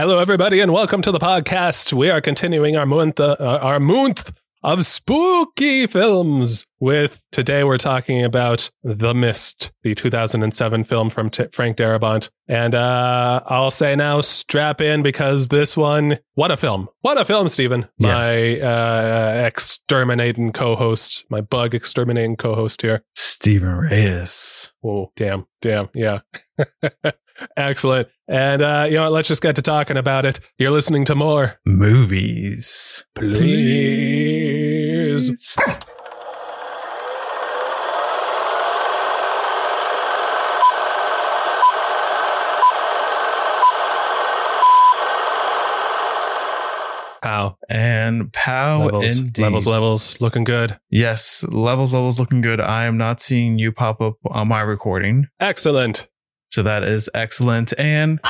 Hello, everybody, and welcome to the podcast. We are continuing our month, uh, our month of spooky films. With today, we're talking about The Mist, the 2007 film from T- Frank Darabont. And uh, I'll say now, strap in because this one, what a film! What a film, Stephen. Yes. My uh, exterminating co-host, my bug exterminating co-host here. Stephen Reyes. Oh, damn, damn, yeah. Excellent. And uh, you know? Let's just get to talking about it. You're listening to more. Movies. Please. How? And pow levels, indeed. levels, levels, looking good. Yes, levels, levels looking good. I am not seeing you pop up on my recording. Excellent. So that is excellent. And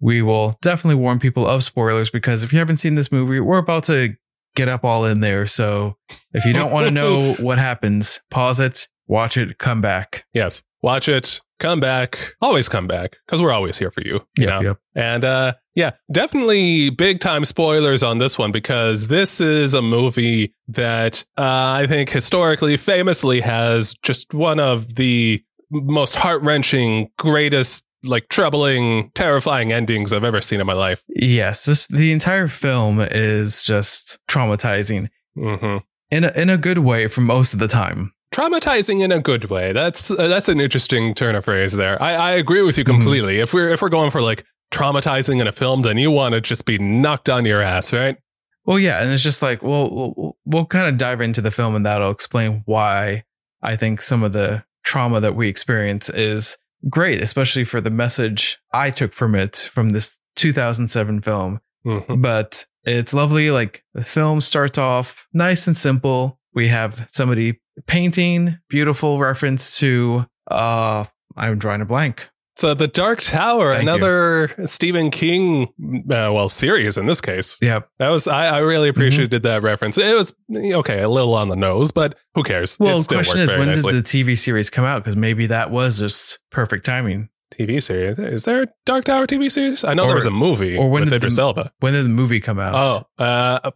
we will definitely warn people of spoilers because if you haven't seen this movie, we're about to get up all in there. So if you don't want to know what happens, pause it, watch it, come back. Yes. Watch it. Come back. Always come back because we're always here for you. you know? yep. And uh, yeah, definitely big time spoilers on this one because this is a movie that uh, I think historically, famously has just one of the most heart wrenching, greatest, like troubling, terrifying endings I've ever seen in my life. Yes, this, the entire film is just traumatizing hmm in a, in a good way for most of the time. Traumatizing in a good way. That's uh, that's an interesting turn of phrase there. I, I agree with you Mhm. completely. If we're if we're going for like traumatizing in a film, then you want to just be knocked on your ass, right? Well, yeah, and it's just like well, we'll, we'll kind of dive into the film, and that'll explain why I think some of the trauma that we experience is great, especially for the message I took from it from this 2007 film. Mhm. But it's lovely. Like the film starts off nice and simple. We have somebody painting, beautiful reference to uh, I'm drawing a blank. So the Dark Tower, Thank you. another Stephen King, uh, well, series in this case. Yeah, That was I, I really Mm-hmm. appreciated that reference. It was okay, a little on the nose, but who cares? Well, it the still question is, when nicely. did the TV series come out? Because maybe that was just perfect timing. TV series is there a Dark Tower TV series? I know Or- there was a movie or when with did Idris the- Elba. When did the movie come out? Oh, uh,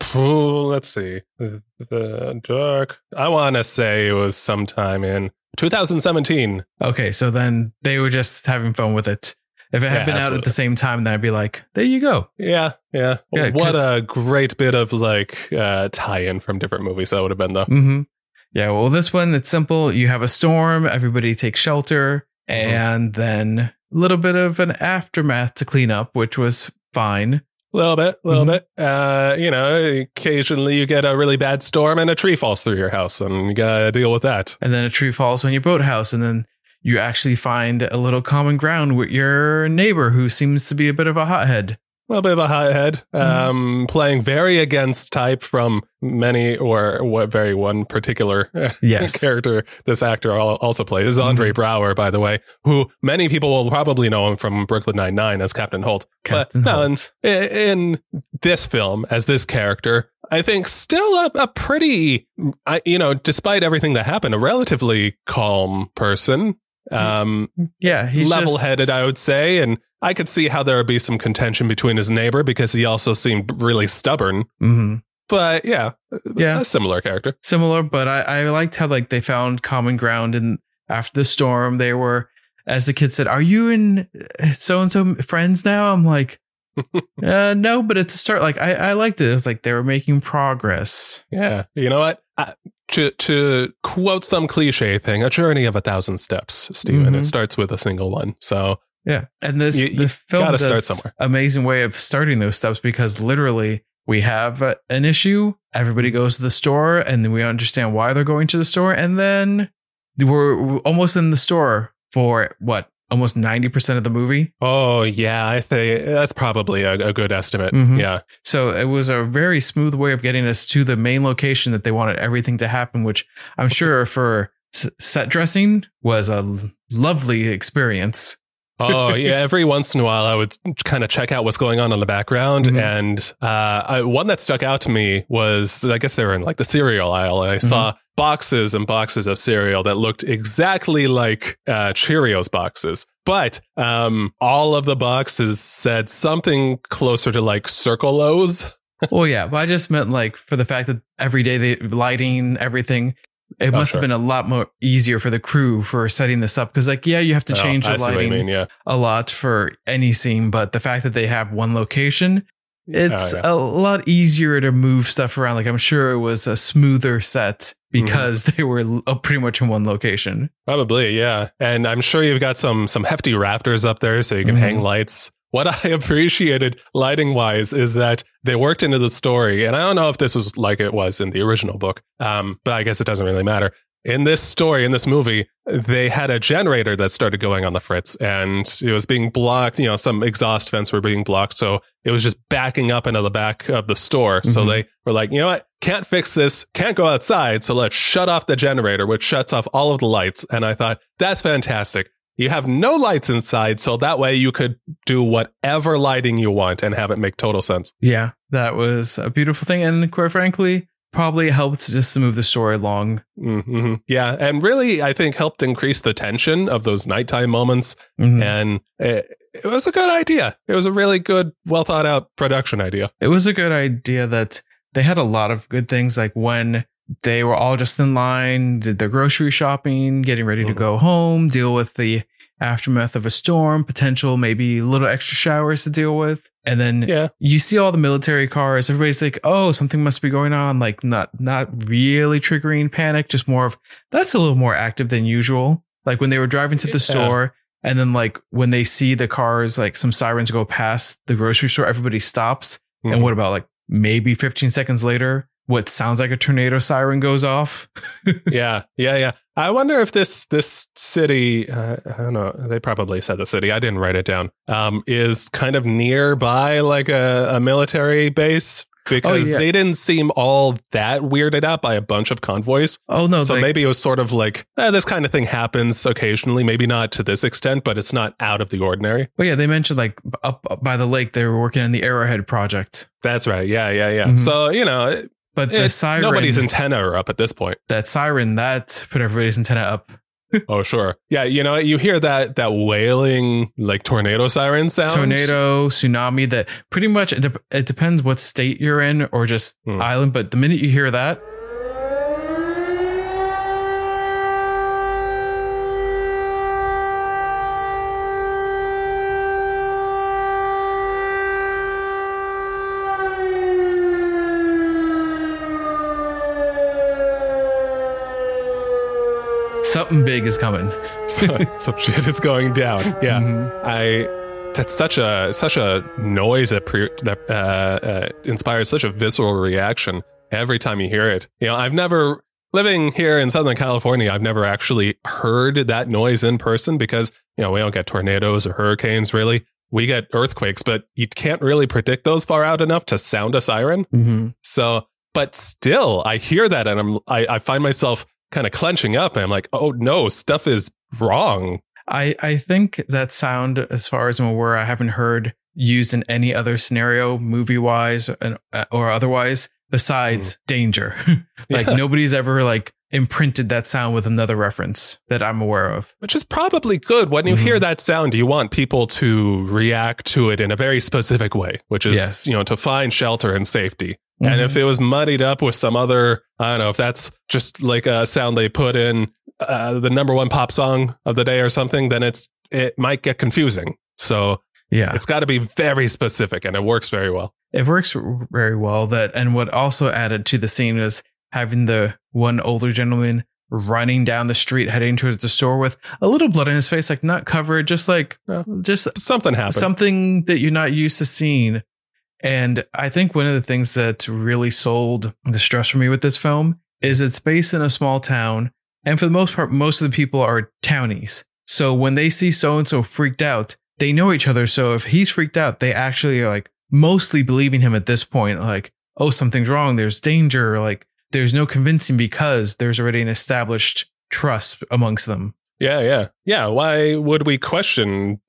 let's see. The, the Dark. I want to say it was sometime in 2017. Okay, so then they were just having fun with it. If it had Yeah, been out at the same time, then I'd be like, there you go. Yeah, yeah. Yeah, what a great bit of like uh, tie-in from different movies that would have been though. hmm Yeah, well, this one, it's simple. You have a storm, everybody takes shelter, Mm-hmm. and then a little bit of an aftermath to clean up, which was fine. A little bit, a little Mhm. bit. Uh, you know, occasionally you get a really bad storm and a tree falls through your house, and you gotta deal with that. And then a tree falls on your boathouse, and then you actually find a little common ground with your neighbor who seems to be a bit of a hothead. A little bit of a hothead, Mm-hmm. um, playing very against type from many or what very one particular Yes. character this actor also plays is Andre Mhm. Braugher, by the way, who many people will probably know him from Brooklyn Nine Nine as Captain Holt. Captain but no, Holt. in, in this film, as this character, I think still a, a pretty, I, you know, despite everything that happened, a relatively calm person. Um, Yeah, he's level-headed, I would say, and I could see how there would be some contention between his neighbor because he also seemed really stubborn. Mhm. But yeah, Yeah. a similar character. similar, but I, I liked how like they found common ground and after the storm they were as the kid said, Are you and so and so friends now? I'm like, uh, no, but it's a start. Like I, I liked it. It was like they were making progress. Yeah, you know what? I, to to quote some cliche thing, a journey of a thousand steps, Stephen. Mhm. It starts with a single one. So Yeah. And this You- you the film does start somewhere. amazing way of starting those steps because literally we have an issue, everybody goes to the store, and then we understand why they're going to the store, and then we're almost in the store for what almost 90% of the movie. Oh yeah, I think that's probably a, a good estimate. Mhm. Yeah, So it was a very smooth way of getting us to the main location that they wanted everything to happen, which I'm sure for s- set dressing was a lovely experience. Oh yeah, every once in a while I would kind of check out what's going on in the background, Mhm. and uh, I, one that stuck out to me was I guess they were in like the cereal aisle, and I saw boxes and boxes of cereal that looked exactly like uh, Cheerios boxes. But um, all of the boxes said something closer to like Circle O's. well, yeah, but I just meant like for the fact that every day the lighting everything. It Oh, must sure. have been a lot more easier for the crew for setting this up because, like, yeah, you have to Oh, change I the see what you lighting mean, yeah. a lot for any scene, but the fact that they have one location, it's Oh, yeah. a lot easier to move stuff around. Like, I'm sure it was a smoother set Mm-hmm. because they were uh, pretty much in one location. Probably, yeah. And I'm sure you've got some some hefty rafters up there so you can Mhm. hang lights. What I appreciated lighting wise is that they worked into the story, and I don't know if this was like it was in the original book, um, but I guess it doesn't really matter. In this story, in this movie, they had a generator that started going on the fritz, and it was being blocked. You know, some exhaust vents were being blocked, so it was just backing up into the back of the store. So Mhm. they were like, you know what? Can't fix this. Can't go outside. So let's shut off the generator, which shuts off all of the lights. And I thought that's fantastic. You have no lights inside, so that way you could do whatever lighting you want and have it make total sense. Yeah, that was a beautiful thing. And quite frankly, probably helped just to move the story along. hmm Yeah, and really, I think helped increase the tension of those nighttime moments. Mhm. And it, it was a good idea. It was a really good, well thought out production idea. It was a good idea that they had a lot of good things like when they were all just in line, did their grocery shopping, getting ready to Mhm. go home, deal with the aftermath of a storm, potential maybe little extra showers to deal with. And then Yeah, you see all the military cars, everybody's like, "Oh, something must be going on." Like not not really triggering panic, just more of that's a little more active than usual. Like when they were driving to the Yeah. store and then like when they see the cars like some sirens go past the grocery store, everybody stops. Mhm. And what about like maybe 15 seconds later, what sounds like a tornado siren goes off? yeah, yeah, yeah. I wonder if this this city, uh, I don't know, they probably said the city. I didn't write it down. Um, is kind of nearby, like a, a military base, because yeah. they didn't seem all that weirded out by a bunch of convoys. Oh no, so like- maybe it was sort of like eh, this kind of thing happens occasionally. Maybe not to this extent, but it's not out of the ordinary. Well, yeah, they mentioned like up, up by the lake, they were working on the Arrowhead project. That's right. Yeah, yeah, yeah. Mhm. So you know, But the eh, siren, nobody's antenna are up at this point. that siren, that put everybody's antenna up. Oh, sure. Yeah, you know, you hear that that wailing like tornado siren sound. Tornado, tsunami, that pretty much it, dep it depends what state you're in or just Hmm. island. But the minute you hear that, something big is coming. Some shit is going down. Yeah, Mhm. I. That's such a such a noise that pre, that uh, uh, inspires such a visceral reaction every time you hear it. You know, I've never living here in Southern California. I've never actually heard that noise in person because you know we don't get tornadoes or hurricanes. Really, we get earthquakes, but you can't really predict those far out enough to sound a siren. Mhm. So, but still, I hear that and I'm I, I find myself kind of clenching up and I'm like, oh no, stuff is wrong. I I think that sound, as far as I'm aware, I haven't heard used in any other scenario, movie wise or otherwise, besides danger. like. Yeah. nobody's ever like imprinted that sound with another reference that I'm aware of. Which is probably good. When you Mhm. hear that sound, you want people to react to it in a very specific way, which is, Yes. you know, to find shelter and safety. And Mhm. if it was muddied up with some other, I don't know, if that's just like a sound they put in uh, the number one pop song of the day or something, then it's it might get confusing. So yeah, it's got to be very specific, and it works very well. it works very well. That and what also added to the scene was having the one older gentleman running down the street heading towards the store with a little blood on his face, like not covered, just like just Something happened. something that you're not used to seeing. And I think one of the things that really sold the stress for me with this film is it's based in a small town. And for the most part, most of the people are townies. So when they see so and so freaked out, they know each other. So if he's freaked out, they actually are like mostly believing him at this point. Like, oh, something's wrong. There's danger. Like, there's no convincing because there's already an established trust amongst them. Yeah, yeah, yeah. Why would we question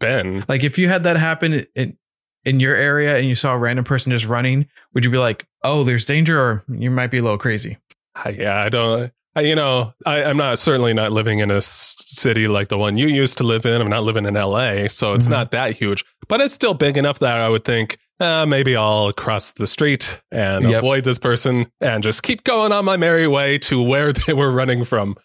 Ben? Like if you had that happen in in your area and you saw a random person just running, would you be like, "Oh, there's danger," or you might be a little crazy? I, yeah, I don't. I, you know, I, I'm not certainly not living in a s- city like the one you used to live in. I'm not living in LA, so it's Mhm. not that huge, but it's still big enough that I would think uh, maybe I'll cross the street and Yep. avoid this person and just keep going on my merry way to where they were running from.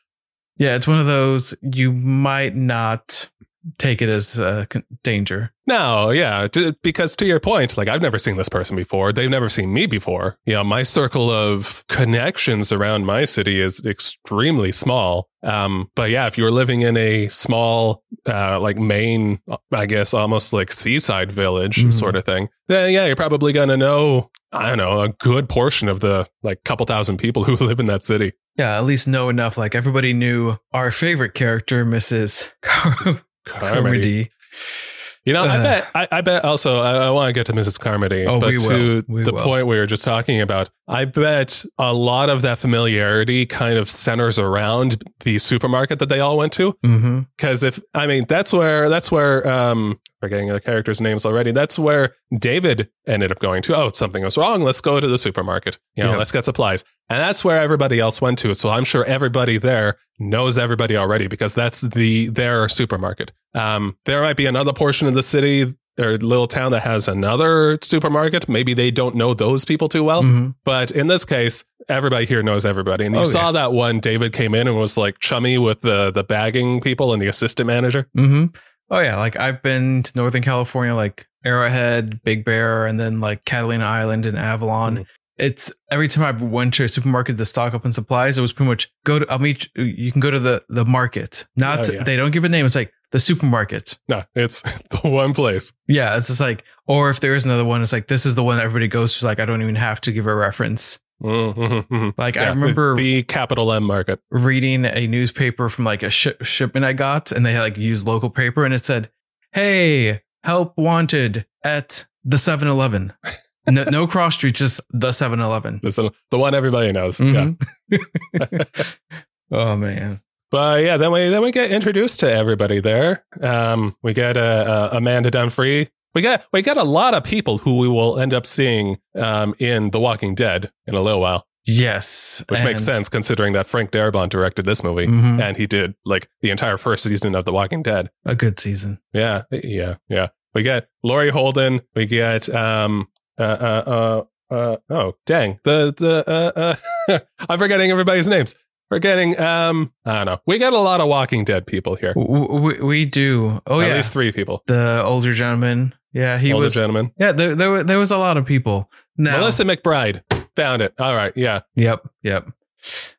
Yeah, it's one of those you might not take it as uh, con- danger. No, yeah, because to your point, like I've never seen this person before. They've never seen me before. You know, my circle of connections around my city is extremely small. Um, but yeah, if you were living in a small, uh, like Maine, I guess almost like seaside village Mhm. sort of thing, then yeah, you're probably gonna know. I don't know a good portion of the like couple thousand people who live in that city. Yeah, at least know enough. Like everybody knew our favorite character, Mrs. Car- Carmody. Carmody. You know, I Uh. bet. I, I bet. Also, I, I want to get to Mrs. Carmody, Oh, but to the will. point we were just talking about, I bet a lot of that familiarity kind of centers around the supermarket that they all went to. Mm-hmm. Because if I mean, that's where that's where um, forgetting the characters' names already. That's where David ended up going to. Oh, something was wrong. Let's go to the supermarket. You know, Yeah. let's get supplies, and that's where everybody else went to. So I'm sure everybody there knows everybody already because that's the their supermarket. Um, there might be another portion of the city or little town that has another supermarket. Maybe they don't know those people too well. Mhm. But in this case, everybody here knows everybody. And you Oh, saw that one David came in and was like chummy with the the bagging people and the assistant manager. hmm Oh yeah, like I've been to Northern California, like Arrowhead, Big Bear, and then like Catalina Island and Avalon. Mhm. It's every time I went to a supermarket to stock up on supplies, it was pretty much go to. I'll meet. you- You can go to the the market. Not Oh, yeah. they don't give a name. It's like the supermarket. No, it's the one place. Yeah, it's just like, or if there is another one, it's like this is the one everybody goes to. Like I don't even have to give a reference. Mm-hmm. Like I remember the capital M market. reading a newspaper from like a shi shipment I got, and they like used local paper, and it said, "Hey, help wanted at the 7-Eleven." no, no cross street, just the 7-Eleven. This is the one everybody knows. Yeah. Mhm. oh man, But yeah, then we then we get introduced to everybody there. Um, we get uh, uh, Amanda Dumfries. We got we got a lot of people who we will end up seeing um, in The Walking Dead in a little while, yes, which makes sense considering that Frank Darabont directed this movie Mhm. and he did like the entire first season of The Walking Dead. A good season. Yeah, yeah, yeah. We get Laurie Holden. We get um uh uh uh, uh oh dang the the uh, uh I'm forgetting everybody's names. Forgetting um I don't know. We got a lot of Walking Dead people here. W- w- we do. Oh At yeah, at least three people. the older gentleman. Yeah, he Older was. gentleman. Yeah, there, there there was a lot of people. Now, Melissa McBride found it. All right, yeah. Yep, yep.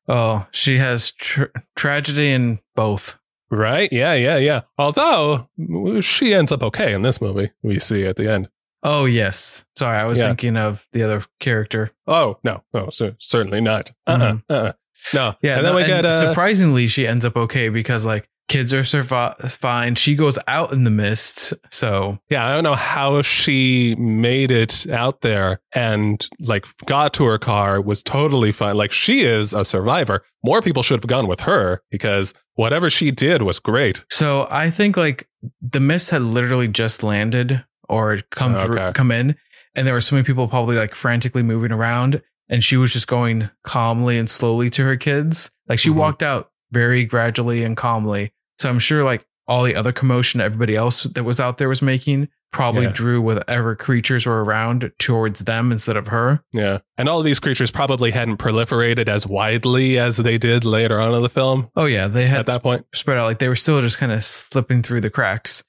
Oh, she has tr- tragedy in both. Right? Yeah, yeah, yeah. Although she ends up okay in this movie. We see at the end. Oh yes. Sorry, I was Yeah. thinking of the other character. Oh no, no, cer- certainly not. Uh, uh Mhm. uh, no. Yeah, and then no, we get uh, surprisingly she ends up okay because like kids are survi- fine. She goes out in the mist, so Yeah, I don't know how she made it out there and like got to her car, was totally fine. Like she is a survivor. More people should have gone with her because whatever she did was great. so I think like the mist had literally just landed or come through, come in, and there were so many people probably like frantically moving around, and she was just going calmly and slowly to her kids. Like she Mhm. walked out very gradually and calmly. So I'm sure like all the other commotion everybody else that was out there was making probably Yeah. drew whatever creatures were around towards them instead of her. Yeah. And all of these creatures probably hadn't proliferated as widely as they did later on in the film Oh yeah, they had at that point. spread out like they were still just kind of slipping through the cracks.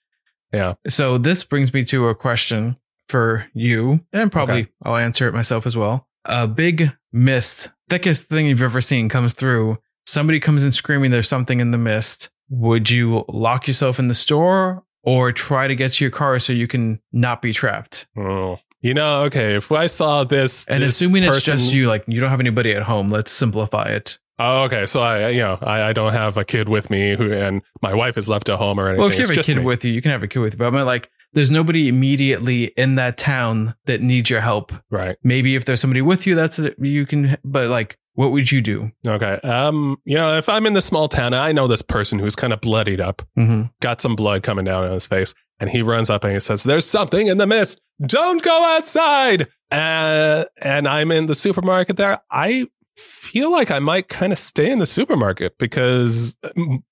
Yeah. So this brings me to a question for you, and probably Okay. I'll answer it myself as well. A big mist, thickest thing you've ever seen comes through. Somebody comes in screaming there's something in the mist. Would you lock yourself in the store or try to get to your car so you can not be trapped? Oh. You know, okay, if I saw this And this assuming it's just you, like you don't have anybody at home, let's simplify it. Oh, okay. So I, you know, I, I don't have a kid with me who, and my wife is left at home or anything. Well, if you It's have a kid me. with you, you can have a kid with you. But I mean, like, there's nobody immediately in that town that needs your help. Right. Maybe if there's somebody with you, that's. You can, but like, what would you do? Okay. Um, you know, if I'm in this small town, I know this person who's kind of bloodied up, Mm-hmm. got some blood coming down on his face, and he runs up and he says, "There's something in the mist. Don't go outside." Uh, and I'm in the supermarket there. I feel like I might kind of stay in the supermarket because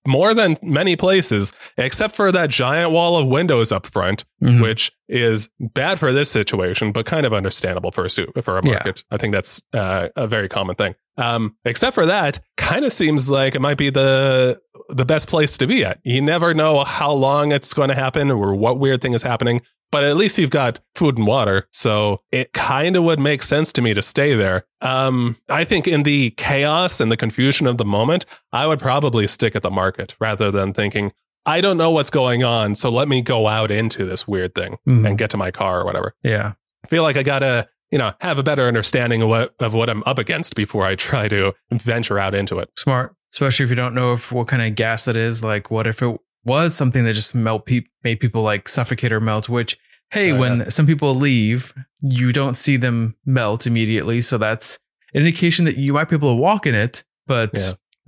more than many places, except for that giant wall of windows up front, Mm-hmm. which is bad for this situation, but kind of understandable for a su- for a Yeah. I think that's uh, a very common thing. Um, except for that, kind of seems like it might be the the best place to be at. You never know how long it's going to happen or what weird thing is happening. But at least you've got food and water, so it kind of would make sense to me to stay there. Um, I think in the chaos and the confusion of the moment, I would probably stick at the market rather than thinking, I don't know what's going on, so let me go out into this weird thing Mhm. and get to my car or whatever. yeah. I feel like I gotta, you know, have a better understanding of what of what I'm up against before I try to venture out into it. Smart, especially if you don't know if what kind of gas it is. Like, what if it was something that just melt pe- made people like suffocate or melt? Which, hey, Oh, when some people leave, you don't see them melt immediately, so that's an indication that you might be able to walk in it. But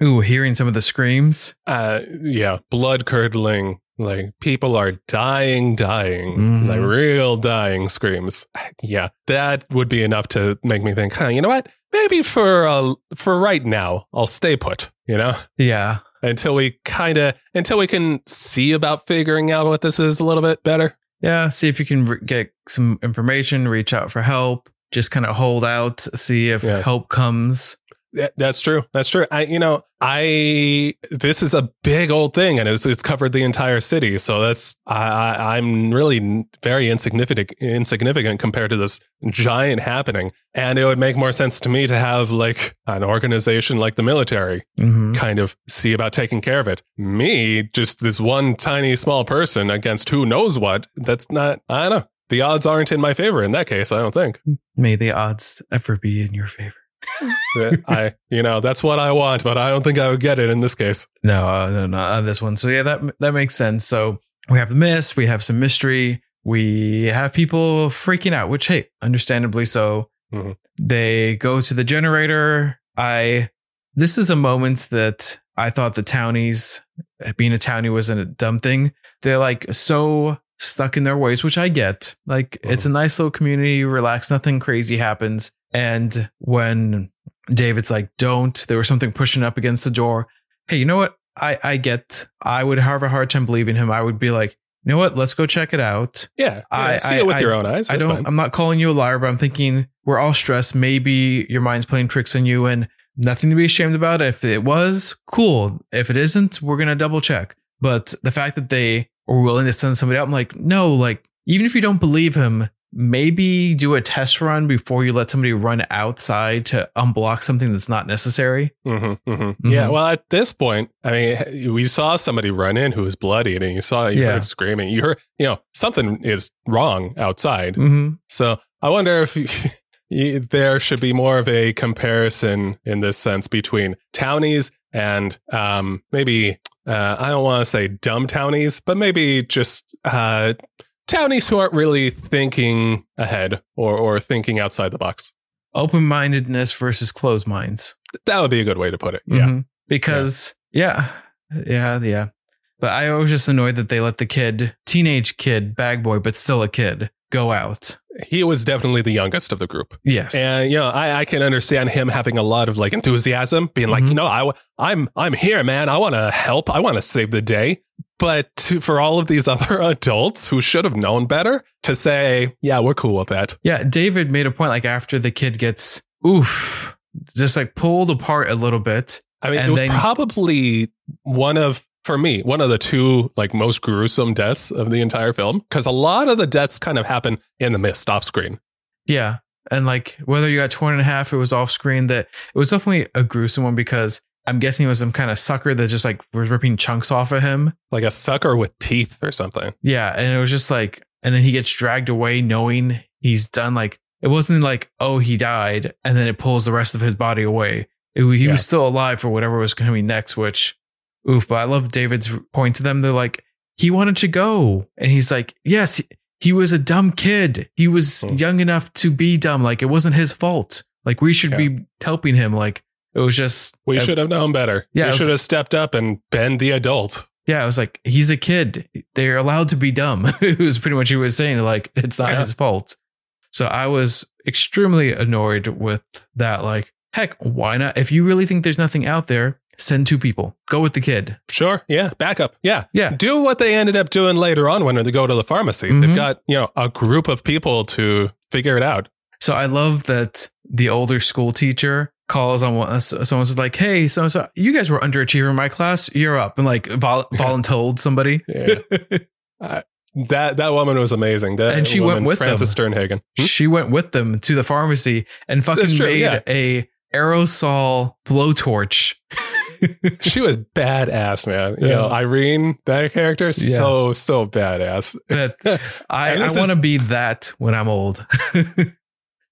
Yeah. ooh, hearing some of the screams, Uh, yeah, blood curdling. Like people are dying, dying, Mhm. like real dying screams. Yeah, that would be enough to make me think, huh, you know what? Maybe for uh, for right now, I'll stay put. You know, yeah, until we kind of until we can see about figuring out what this is a little bit better. yeah. See if you can re- get some information, reach out for help. Just kind of hold out, see if Yeah. help comes. That- That's true. That's true. I, you know, I this is a big old thing, and it's it's covered the entire city. So that's I, I I'm really very insignificant insignificant compared to this giant happening. And it would make more sense to me to have like an organization like the military Mm-hmm. kind of see about taking care of it. Me, just this one tiny small person against who knows what. That's not. I don't know. The odds aren't in my favor in that case. I don't think. May the odds ever be in your favor. I, you know, that's what I want, but I don't think I would get it in this case. No, uh, no, not on this one. So yeah, that that makes sense. So we have the mist, we have some mystery, we have people freaking out, which hey, understandably so. Mhm. They go to the generator. I this is a moment that I thought the townies being a townie wasn't a dumb thing. They're like so stuck in their ways, which I get. Like uh-huh. it's a nice little community, relax, nothing crazy happens. And when David's like, don't, there was something pushing up against the door. Hey, you know what? I, I get, I would have a hard time believing him. I would be like, you know what? Let's go check it out. Yeah, yeah I- see it with I- your own eyes. I don't, fine. I'm not calling you a liar, but I'm thinking we're all stressed. Maybe your mind's playing tricks on you and nothing to be ashamed about. If it was, cool. If it isn't, we're going to double check. But the fact that they were willing to send somebody out, I'm like, no, like, even if you don't believe him, maybe do a test run before you let somebody run outside to unblock something that's not necessary. Mhm, mhm. Mhm. Yeah, well, at this point, I mean, we saw somebody run in who was bloody, and you saw you Yeah. heard screaming. You heard, you know, something is wrong outside. Mm-hmm. So I wonder if you, there should be more of a comparison in this sense between townies and um, maybe uh, I don't want to say dumb townies, but maybe just uh, townies who aren't really thinking ahead or or thinking outside the box. Open mindedness versus closed minds. That would be a good way to put it. Yeah. Mhm. Because yeah. yeah, yeah, But I was just annoyed that they let the kid, teenage kid, bag boy, but still a kid, go out. He was definitely the youngest of the group. Yes. And you know, I, I can understand him having a lot of like enthusiasm, being like, Mhm. you know, I, I'm I'm here, man. I want to help. I want to save the day. But to, for all of these other adults who should have known better to say, yeah, we're cool with that. yeah, David made a point like after the kid gets oof, just like pulled apart a little bit. I mean, it was then- probably one of for me one of the two like most gruesome deaths of the entire film because a lot of the deaths kind of happen in the mist off screen. Yeah. And like whether you got torn in half, it was off screen that it was definitely a gruesome one because I'm guessing it was some kind of sucker that just like was ripping chunks off of him. Like a sucker with teeth or something. Yeah. And it was just like, and then he gets dragged away knowing he's done like, it wasn't like, oh, he died. And then it pulls the rest of his body away. It, he Yeah. was still alive for whatever was coming next, which, oof. But I love David's point to them. They're like, he wanted to go. And he's like, yes, he, was a dumb kid. He was Hmm. young enough to be dumb. Like it wasn't his fault. Like we should Yeah. be helping him. Like it was just We uh, should have known better. Yeah, we should have stepped up and been the adult. Yeah, I was like, he's a kid. They're allowed to be dumb. it was pretty much what he was saying. Like, it's not Yeah. his fault. So I was extremely annoyed with that. Like, heck, why not? If you really think there's nothing out there, send two people. Go with the kid. Sure. Yeah. Backup. Yeah. Yeah. Do what they ended up doing later on when they go to the pharmacy. Mhm. They've got, you know, a group of people to figure it out. So I love that the older school teacher calls on one, uh, someone's like, hey, so so you guys were underachiever in my class. You're up. And like vol- voluntold somebody. Yeah. That that woman was amazing. That And she woman, went with Frances them. Sternhagen. Hmm? she went with them to the pharmacy and fucking true, made yeah. a aerosol blowtorch. She was badass, man. You Yeah. know, Irene, that character, Yeah. so so badass. that I, I want to be that when I'm old.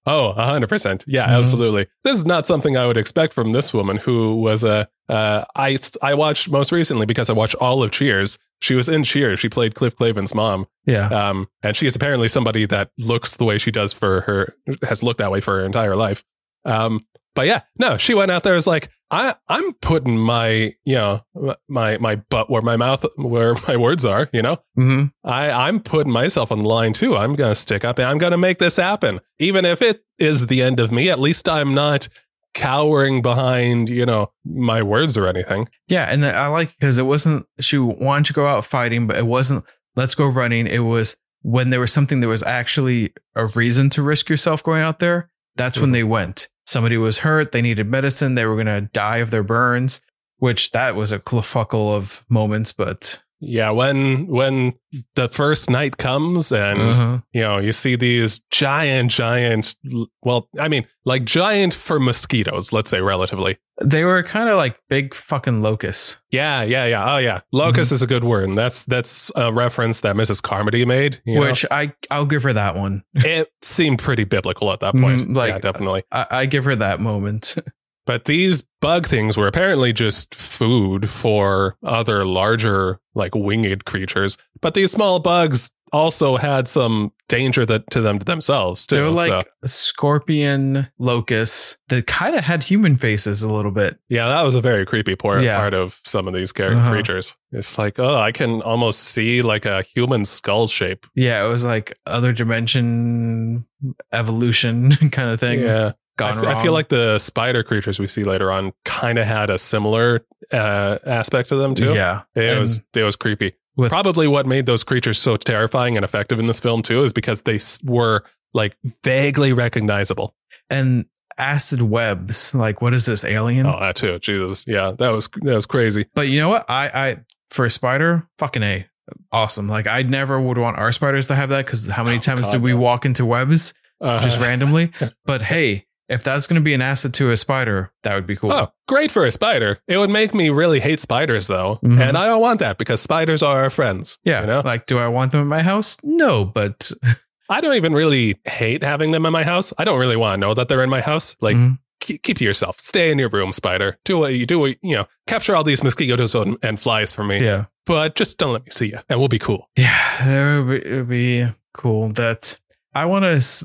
Oh, hundred percent. Yeah, Mhm. absolutely. This is not something I would expect from this woman who was a. Uh, I I watched most recently because I watched all of Cheers. She was in Cheers. She played Cliff Clavin's mom. yeah. Um, and she is apparently somebody that looks the way she does for her has looked that way for her entire life. Um, but yeah, no, she went out there was like, I I'm putting my you know my my butt where my mouth where my words are. You know, hmm I I'm putting myself on the line too. I'm gonna stick up and I'm gonna make this happen, even if it is the end of me. At least I'm not cowering behind you know my words or anything. Yeah. And I like because it wasn't, she wanted to go out fighting, but it wasn't, let's go running. It was when there was something that was actually a reason to risk yourself going out there. That's when Mhm. they went. Somebody was hurt. They needed medicine. They were going to die of their burns, which that was a clufuckle of moments, but Yeah, when when the first night comes and Uh-huh. you know you see these giant giant well i mean like giant for mosquitoes let's say relatively they were kind of like big fucking locusts. yeah yeah yeah oh yeah locust is a good word and that's that's a reference that mrs carmody made you know? which I I'll give her that one. it seemed pretty biblical at that point Mm, like- yeah definitely I, I give her that moment. but these bug things were apparently just food for other larger like winged creatures but these small bugs also had some danger that to them to themselves too They were so- like scorpion locusts that kind of had human faces a little bit. Yeah, that was a very creepy part, Yeah. part of some of these Uh-huh. creatures. It's like, oh, I can almost see like a human skull shape. Yeah, it was like other dimension evolution kind of thing. yeah, I, gone f- I feel like the spider creatures we see later on kind of had a similar uh, aspect to them too. yeah, it And was it was creepy. With- Probably what made those creatures so terrifying and effective in this film too is because they were like vaguely recognizable. and acid webs. Like, what is this alien? Oh, that too. Jesus, yeah, that was that was crazy. But you know what? I I for a spider, fucking a, awesome. Like, I never would want our spiders to have that because how many Oh, times God, did we no. walk into webs Uh, just randomly? But hey, if that's going to be an asset to a spider, that would be cool. Oh, great for a spider. It would make me really hate spiders though. Mhm. And I don't want that because spiders are our friends. yeah. You know? Like, do I want them in my house? No, but I don't even really hate having them in my house. I don't really want to know that they're in my house. Like, Mhm. keep, keep to yourself. Stay in your room, spider. Do what you do. What, you know, capture all these mosquitoes and, and flies for me. yeah. But just don't let me see you and we'll be cool. Yeah, that would be, it would be cool. That I want to s-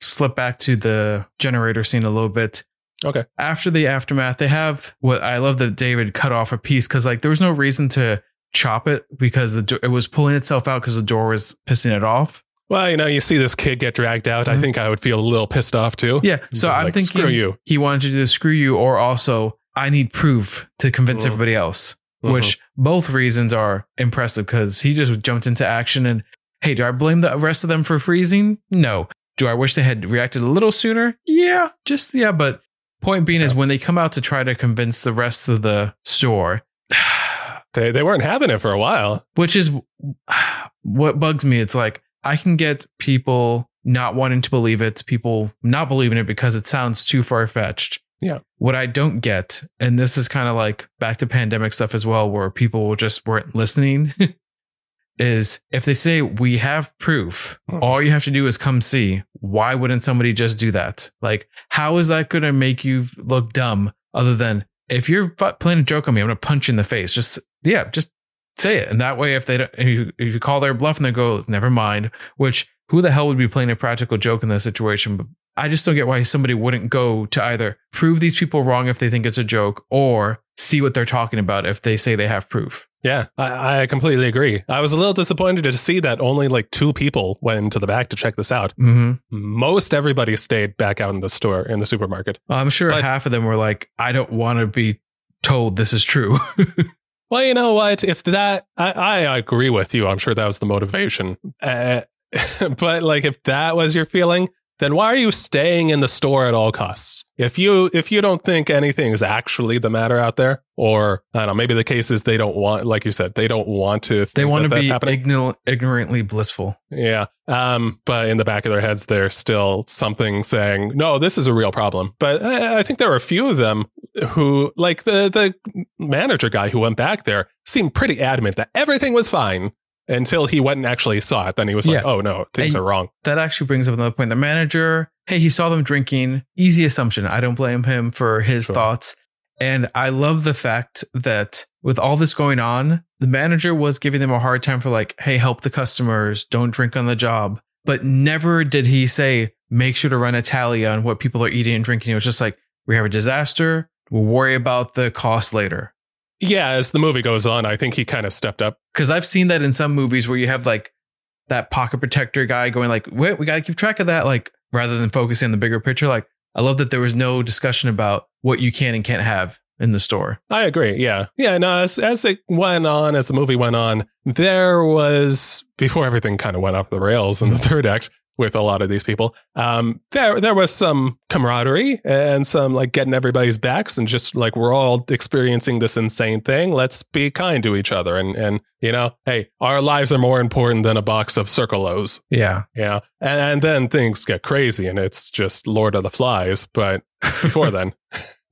slip back to the generator scene a little bit. Okay. After the aftermath, they have what I love that David cut off a piece because like there was no reason to chop it because the do- it was pulling itself out because the door was pissing it off. Well, you know, you see this kid get dragged out. I Mhm. think I would feel a little pissed off too. Yeah, so I'm Like, thinking screw you. he wanted to do the screw you, or also I need proof to convince Mhm. everybody else. Mhm. Which both reasons are impressive because he just jumped into action and hey, do I blame the rest of them for freezing? No. Do I wish they had reacted a little sooner? Yeah, just yeah, but point being is when they come out to try to convince the rest of the store, they, they weren't having it for a while. which is what bugs me. It's like I can get people not wanting to believe it, people not believing it because it sounds too far fetched. Yeah. What I don't get, and this is kind of like back to pandemic stuff as well, where people just weren't listening, is if they say we have proof, Hmm. all you have to do is come see. Why wouldn't somebody just do that? Like, how is that going to make you look dumb? Other than if you're playing a joke on me, I'm going to punch you in the face. Just yeah, just say it. And that way, if they don't, if you, if you call their bluff and they go, never mind, which who the hell would be playing a practical joke in that situation? But I just don't get why somebody wouldn't go to either prove these people wrong if they think it's a joke or see what they're talking about if they say they have proof. Yeah, I, I completely agree. I was a little disappointed to see that only like two people went into the back to check this out. Mm-hmm. Most everybody stayed back out in the store, in the supermarket. I'm sure But- half of them were like, I don't want to be told this is true. Well, you know what? If that, I, I agree with you. I'm sure that was the motivation. Uh, but like, if that was your feeling, then why are you staying in the store at all costs? If you if you don't think anything is actually the matter out there, or I don't know, maybe the case is they don't want, like you said, they don't want to. Think they want that to be igno- ignorantly blissful. Yeah. Um, but in the back of their heads, there's still something saying, no, this is a real problem. But I, I think there were a few of them who, like the, the manager guy who went back there, seemed pretty adamant that everything was fine until he went and actually saw it. Then he was like, Yeah. oh no, things And- are wrong. That actually brings up another point. The manager, hey, he saw them drinking. Easy assumption. I don't blame him for his Sure. thoughts. And I love the fact that with all this going on, the manager was giving them a hard time for like, hey, help the customers, don't drink on the job. But never did he say, make sure to run a tally on what people are eating and drinking. It was just like, we have a disaster. We'll worry about the cost later. Yeah. As the movie goes on, I think he kind of stepped up. Because I've seen that in some movies where you have like that pocket protector guy going like, wait, we got to keep track of that. Like rather than focusing on the bigger picture. Like I love that there was no discussion about what you can and can't have in the store. I agree. Yeah. Yeah. No, as, as it went on, as the movie went on, there was, before everything kind of went off the rails in the mm. third act with a lot of these people, um, there, there was some camaraderie and some like getting everybody's backs and just like, we're all experiencing this insane thing. Let's be kind to each other. And, and, you know, hey, our lives are more important than a box of Circle O's. Yeah. Yeah. And, and then things get crazy and it's just Lord of the Flies. But before then,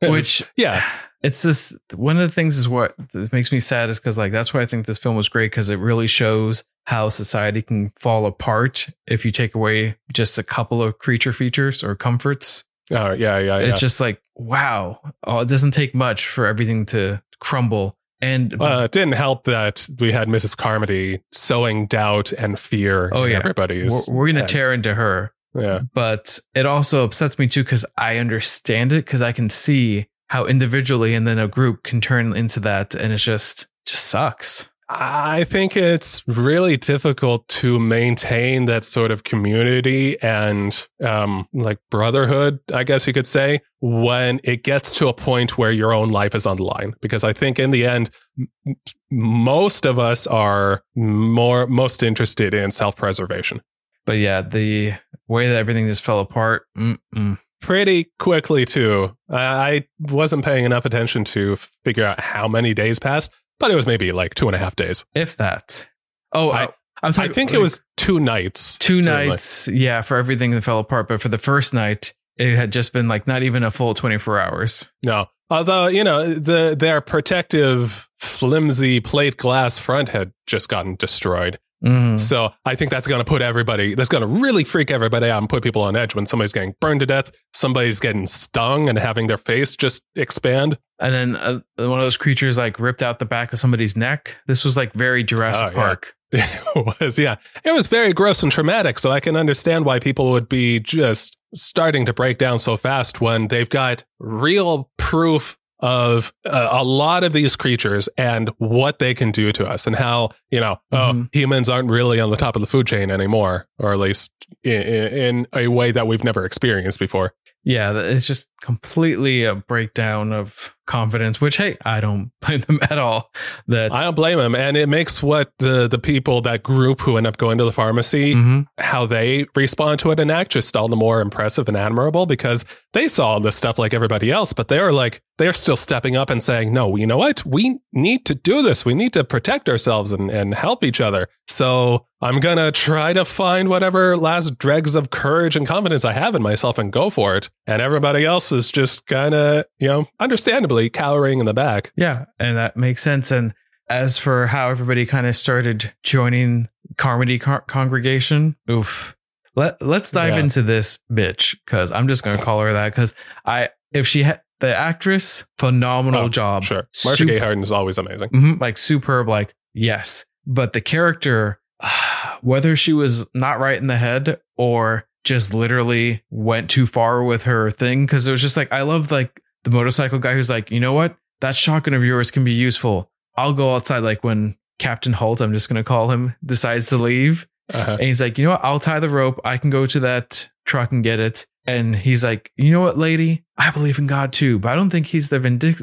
Which yeah. It's this one of the things is what that makes me sad is because like that's why I think this film was great because it really shows how society can fall apart if you take away just a couple of creature features or comforts. Oh, yeah. Yeah. Yeah. It's just like wow, oh, it doesn't take much for everything to crumble. And Uh, it didn't help that we had Mrs. Carmody sowing doubt and fear Oh, in yeah. everybody's. we're, we're gonna heads. tear into her. Yeah. but it also upsets me too because I understand it because I can see how individually and then a group can turn into that, and it just just sucks. I think it's really difficult to maintain that sort of community and um, like brotherhood, I guess you could say, when it gets to a point where your own life is on the line. Because I think in the end, m- most of us are more most interested in self preservation. But yeah, the way that everything just fell apart. Mm-mm. Pretty quickly too. I I wasn't paying enough attention to figure out how many days passed, but it was maybe like two and a half days. If that. Oh, I- I, I think it was two nights. two certainly. nights. Yeah, for everything that fell apart. But for the first night, it had just been like not even a full 24 hours. No, although you know the their protective flimsy plate glass front had just gotten destroyed. Mhm. So I think that's going to put everybody. That's going to really freak everybody out and put people on edge when somebody's getting burned to death, somebody's getting stung and having their face just expand. And then uh, one of those creatures like ripped out the back of somebody's neck. This was like very Jurassic Oh, yeah. Park. It was, yeah. It was very gross and traumatic. So I can understand why people would be just starting to break down so fast when they've got real proof of uh, a lot of these creatures and what they can do to us and how, you know, oh, Mhm. humans aren't really on the top of the food chain anymore, or at least in, in a way that we've never experienced before. Yeah, it's just completely a breakdown of confidence, which hey, I don't blame them at all. That I don't blame them. And it makes what the, the people, that group who end up going to the pharmacy, Mhm. how they respond to it and act just all the more impressive and admirable because they saw all this stuff like everybody else, but they're like, they're still stepping up and saying, no, you know what? We need to do this. We need to protect ourselves and, and help each other. So I'm going to try to find whatever last dregs of courage and confidence I have in myself and go for it. And everybody else is just kind of, you know, understandably cowering in the back. yeah, and that makes sense. And as for how everybody kind of started joining Carmody co- congregation, oof. Let Let's dive Yeah. into this bitch because I'm just gonna call her that because I if she had the actress phenomenal Oh, job, Sure. Marcia Sup- Gay Harden is always amazing. Mhm, like superb, like yes. But the character, whether she was not right in the head or just literally went too far with her thing, because it was just like, I love like the motorcycle guy who's like, you know what? That shotgun of yours can be useful. I'll go outside. Like when Captain Holt, I'm just going to call him, decides to leave. Uh-huh. And he's like, you know what? I'll tie the rope. I can go to that truck and get it. And he's like, you know what, lady? I believe in God too, but I don't think he's the vindic-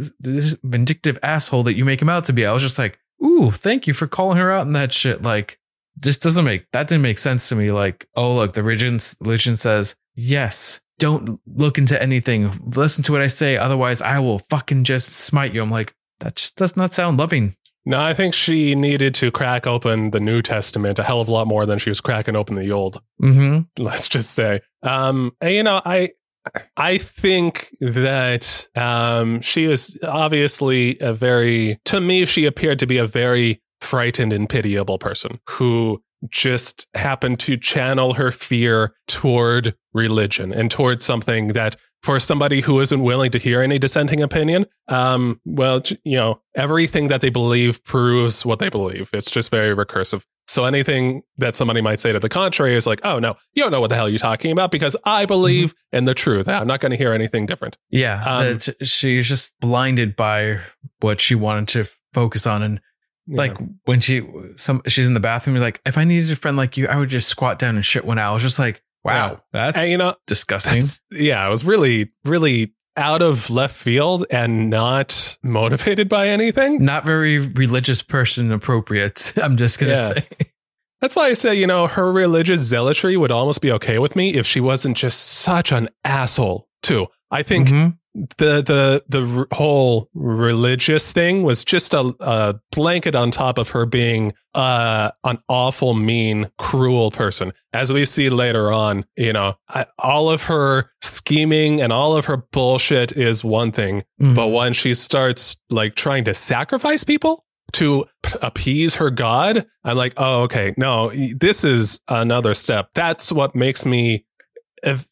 vindictive asshole that you make him out to be. I was just like, ooh, thank you for calling her out in that shit. Like, this doesn't make that didn't make sense to me. Like, oh look, the religion religion says yes. Don't look into anything. Listen to what I say, otherwise I will fucking just smite you. I'm like, that just does not sound loving. No, I think she needed to crack open the New Testament a hell of a lot more than she was cracking open the Old. Mm-hmm. Let's just say, um, and, you know, I, I think that um, she is obviously a very, to me, she appeared to be a very frightened and pitiable person who just happened to channel her fear toward religion and toward something that for somebody who isn't willing to hear any dissenting opinion, um, well, you know, everything that they believe proves what they believe. It's just very recursive. So anything that somebody might say to the contrary is like, oh no, you don't know what the hell you're talking about because I believe mm-hmm. in the truth. I'm not going to hear anything different. Yeah, um, she's just blinded by what she wanted to focus on, and like when she some she's in the bathroom, you're like if I needed a friend like you, I would just squat down and shit one out. I was just like, wow, yeah. that's and, you know disgusting. Yeah, I was really really out of left field and not motivated by anything. Not very religious person appropriate. I'm just gonna yeah. say. That's why I say, you know, her religious zealotry would almost be okay with me if she wasn't just such an asshole, too. I think mm-hmm the the the whole religious thing was just a, a blanket on top of her being uh, an awful, mean, cruel person. As we see later on, you know, I, all of her scheming and all of her bullshit is one thing, mm-hmm. but when she starts like trying to sacrifice people to p- appease her god, I'm like, oh, okay, no, this is another step. That's what makes me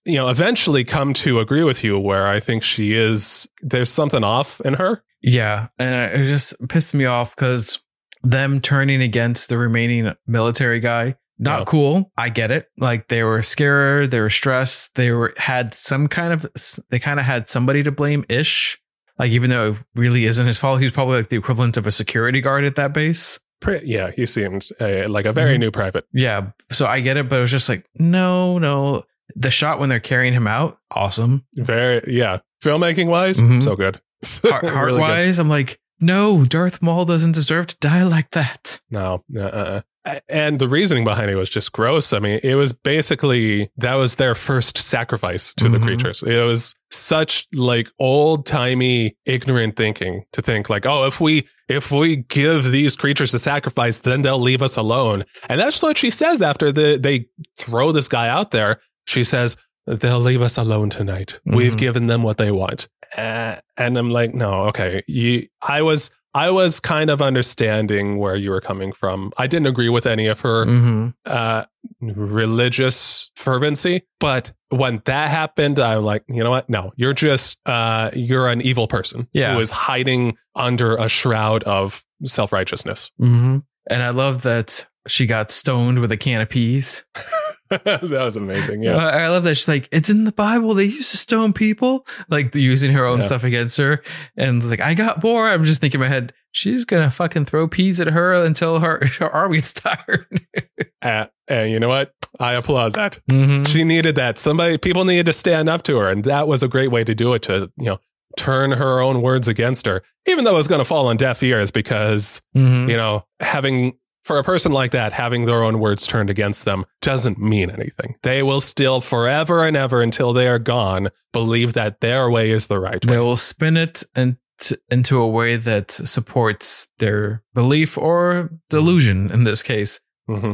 you know, eventually come to agree with you where I think she is, there's something off in her. Yeah. And it just pissed me off because them turning against the remaining military guy, not no. cool. I get it. Like they were scared, they were stressed, they were, had some kind of, they kind of had somebody to blame ish. Like even though it really isn't his fault, he's probably like the equivalent of a security guard at that base. Yeah, he seemed uh, like a very mm-hmm. new private. Yeah, so I get it, but it was just like, no, no the shot when they're carrying him out, awesome. Very, yeah. Filmmaking wise, mm-hmm. so good. Heart, heart really wise, good. I'm like, no, Darth Maul doesn't deserve to die like that. No, uh-uh. And the reasoning behind it was just gross. I mean, it was basically that was their first sacrifice to mm-hmm. the creatures. It was such like old timey, ignorant thinking to think like, oh, if we if we give these creatures a sacrifice, then they'll leave us alone. And that's what she says after the they throw this guy out there. She says, they'll leave us alone tonight. Mm-hmm. We've given them what they want. Uh, and I'm like, no, okay. You, I was, I was kind of understanding where you were coming from. I didn't agree with any of her mm-hmm. uh, religious fervency, but when that happened, I'm like, you know what? No, you're just uh, you're an evil person yeah. who is hiding under a shroud of self righteousness. Mm-hmm. And I love that she got stoned with a can of peas. that was amazing. Yeah. I love that. She's like, it's in the Bible. They used to stone people, like using her own yeah. stuff against her. And like, I got more. I'm just thinking in my head, she's going to fucking throw peas at her until her, her arm gets tired. uh, and you know what? I applaud that. Mm-hmm. She needed that. Somebody, people needed to stand up to her. And that was a great way to do it to, you know, turn her own words against her, even though it was going to fall on deaf ears because, mm-hmm. you know, having for a person like that, having their own words turned against them doesn't mean anything. They will still forever and ever until they are gone believe that their way is the right way. They will spin it and into a way that supports their belief or delusion in this case. Mm-hmm.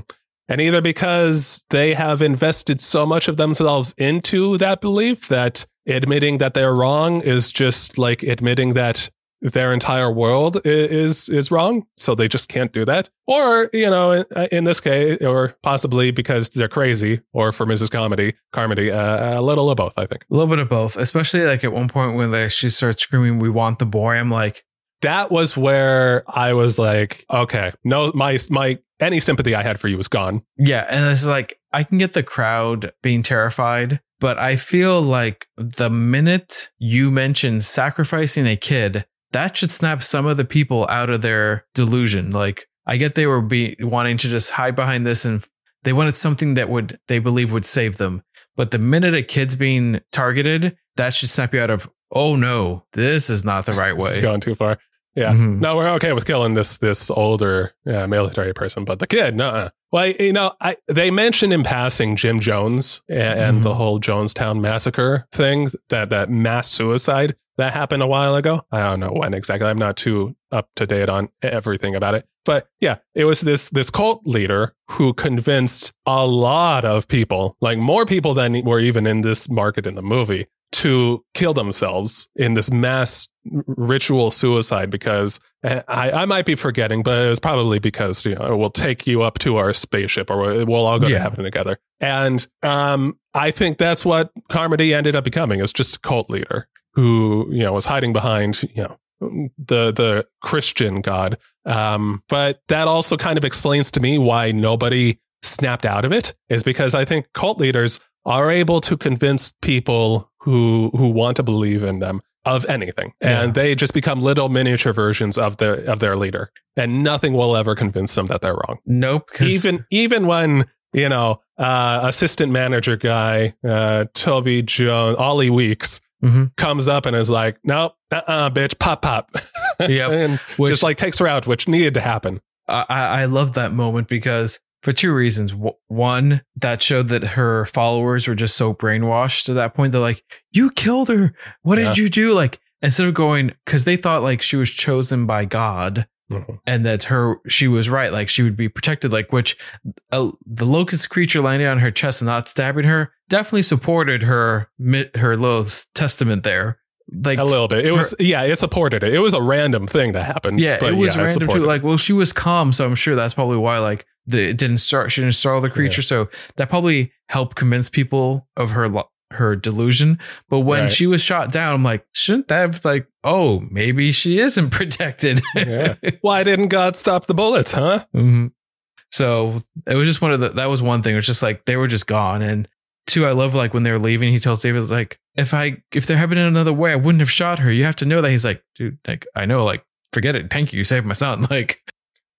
And either because they have invested so much of themselves into that belief that admitting that they're wrong is just like admitting that their entire world is is wrong so they just can't do that or you know in, in this case or possibly because they're crazy or for mrs comedy carmody uh, a little of both i think a little bit of both especially like at one point when they, she starts screaming we want the boy i'm like that was where I was like, okay, no, my my any sympathy I had for you was gone. Yeah, and it's like I can get the crowd being terrified, but I feel like the minute you mention sacrificing a kid, that should snap some of the people out of their delusion. Like I get they were be wanting to just hide behind this and they wanted something that would they believe would save them. But the minute a kid's being targeted, that should snap you out of oh no, this is not the right way. It's gone too far. Yeah. Mhm. No, we're okay with killing this this older uh, military person, but the kid, no. Well, you know, I they mentioned in passing Jim Jones and, and the Mhm. whole Jonestown massacre thing, that that mass suicide that happened a while ago. I don't know when exactly. I'm not too up to date on everything about it. But yeah, it was this this cult leader who convinced a lot of people, like more people than were even in this market in the movie, to kill themselves in this mass ritual suicide because uh, I, I might be forgetting, but it was probably because you know we'll take you up to our spaceship or we'll all go to heaven together. And um, I think that's what Carmody ended up becoming. Is just a cult leader who you know was hiding behind you know the the Christian God. Um, but that also kind of explains to me why nobody snapped out of it is because I think cult leaders are able to convince people who who want to believe in them of anything and they just become little miniature versions of their of their leader and nothing will ever convince them that they're wrong Nope. even even when you know uh assistant manager guy uh toby jones ollie weeks Mhm. comes up and is like nope uh-uh bitch pop pop Yep. and Which- just like takes her out which needed to happen I, I love that moment because for two reasons. One, that showed that her followers were just so brainwashed to that point. They're like, "You killed her. What Yeah. did you do?" Like instead of going because they thought like she was chosen by God Mhm. and that her she was right, like she would be protected. Like which uh, the locust creature landing on her chest and not stabbing her definitely supported her her little testament there. Like a little bit it for- was yeah it supported it it was a random thing that happened Yeah, but it was yeah, random too. Like, well, she was calm, so I'm sure that's probably why. Like, the it didn't start. She didn't startle the creature, so that probably helped convince people of her lo- her delusion. But when Right. she was shot down, I'm like, shouldn't that have like, oh, maybe she isn't protected. Yeah. why didn't god stop the bullets huh Mhm. So it was just one of the. That was one thing. It was just like they were just gone. And two, I love like when they were leaving. He tells David like, if I if there had been another way, I wouldn't have shot her. You have to know that. He's like, dude, like I know, like forget it. Thank you, you saved my son. Like.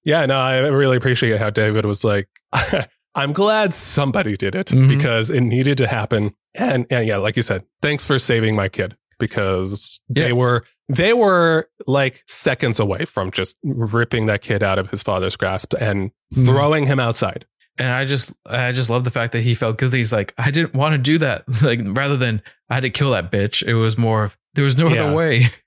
Yeah, no, I really appreciate how David was like, I'm glad somebody did it Mhm. because it needed to happen. And, and yeah, like you said, thanks for saving my kid because they were they were like seconds away from just ripping that kid out of his father's grasp and Mhm. throwing him outside. and I just I just love the fact that he felt guilty. He's like, I didn't want to do that. Like rather than I had to kill that bitch, it was more of there was no Yeah. other way.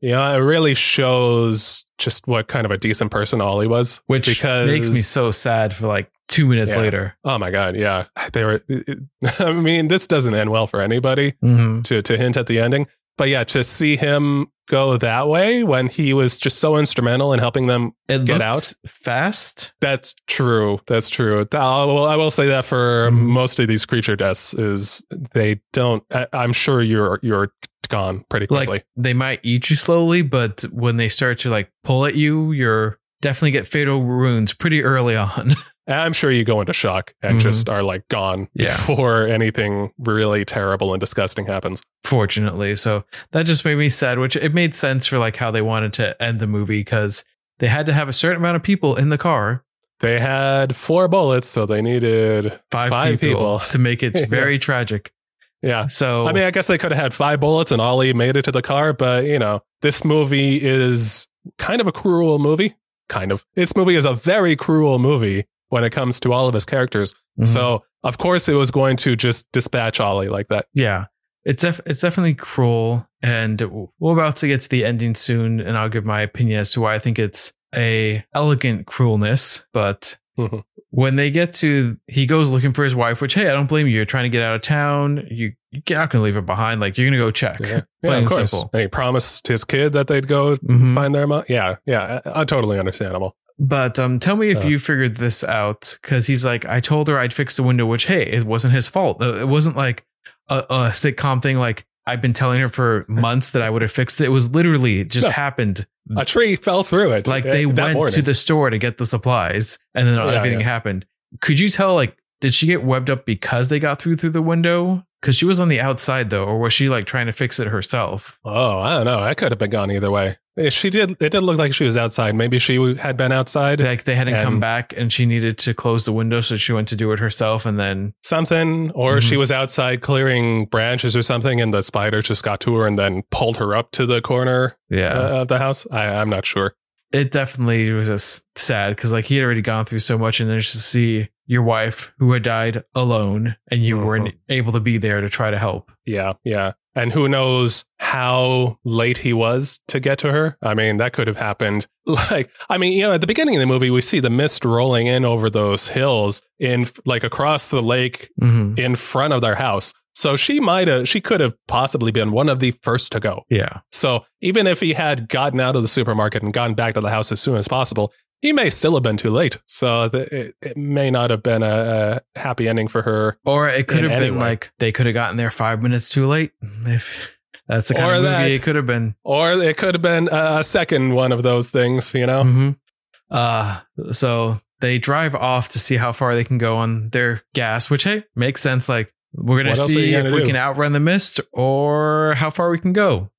Yeah, it really shows just what kind of a decent person Ollie was. Which Because- makes me so sad for like two minutes Yeah. later. Oh my god, yeah. They were I mean, this doesn't end well for anybody. Mm-hmm. to to hint at the ending. But yeah, to see him go that way when he was just so instrumental in helping them. It Get out? fast. That's true. That's true. I will, I will say that for Mhm. most of these creature deaths is they don't. I, I'm sure you're you're gone pretty quickly. Like they might eat you slowly, but when they start to like pull at you, you're definitely get fatal wounds pretty early on. I'm sure you go into shock and Mhm. just are like gone Yeah. before anything really terrible and disgusting happens. fortunately. So that just made me sad, which it made sense for like how they wanted to end the movie because they had to have a certain amount of people in the car, They had four bullets, so they needed five, Five people, people. to make it very tragic. yeah. So I mean, I guess they could have had five bullets and Ollie made it to the car, but you know, this movie is kind of a cruel movie. Kind of. This movie is a very cruel movie when it comes to all of his characters. mhm. So, of course, it was going to just dispatch Ollie like that. yeah, it's def- it's definitely cruel, and we're about to get to the ending soon, and I'll give my opinion as to why I think it's a elegant cruelness. But Mhm. when they get to, he goes looking for his wife, which hey, I don't blame you. You're trying to get out of town. You you're not gonna leave her behind. Like you're gonna go check. Yeah, Plain of course. simple. And he promised his kid that they'd go Mhm. find their mom. Yeah, yeah, uh, totally understandable. But um, tell me if Uh. you figured this out because he's like, I told her I'd fix the window, which hey, it wasn't his fault. It wasn't like a, a sitcom thing. Like I've been telling her for months that I would have fixed it. It was literally it just No. happened. A tree fell through it. Like uh, they went morning. to the store to get the supplies, and then Yeah, everything yeah. happened. Could you tell? Like, did she get webbed up because they got through through the window? Because she was on the outside though, or was she like trying to fix it herself? Oh, I don't know. That could have been gone either way. She did. It did look like she was outside. Maybe she had been outside. Like they hadn't come back, and she needed to close the window, so she went to do it herself, and then something, or Mhm. she was outside clearing branches or something, and the spider just got to her and then pulled her up to the corner yeah, uh, of the house. I, I'm not sure. it definitely was just sad because like he had already gone through so much, and then just to see your wife who had died alone, and you weren't able to be there to try to help. Yeah, yeah. And who knows how late he was to get to her? I mean, that could have happened. Like, I mean, you know, at the beginning of the movie, we see the mist rolling in over those hills in like across the lake Mm-hmm. in front of their house. So she might have, she could have possibly been one of the first to go. Yeah, So even if he had gotten out of the supermarket and gone back to the house as soon as possible, he may still have been too late. So th- it, it may not have been a, a happy ending for her. or it could have been way. like they could have gotten there five minutes too late. If that's the kind Or of movie that. it could have been. Or it could have been a second one of those things, you know? hmm Uh, so they drive off to see how far they can go on their gas, which hey makes sense. Like we're else are see if gonna we do? can outrun the mist or how far we can go.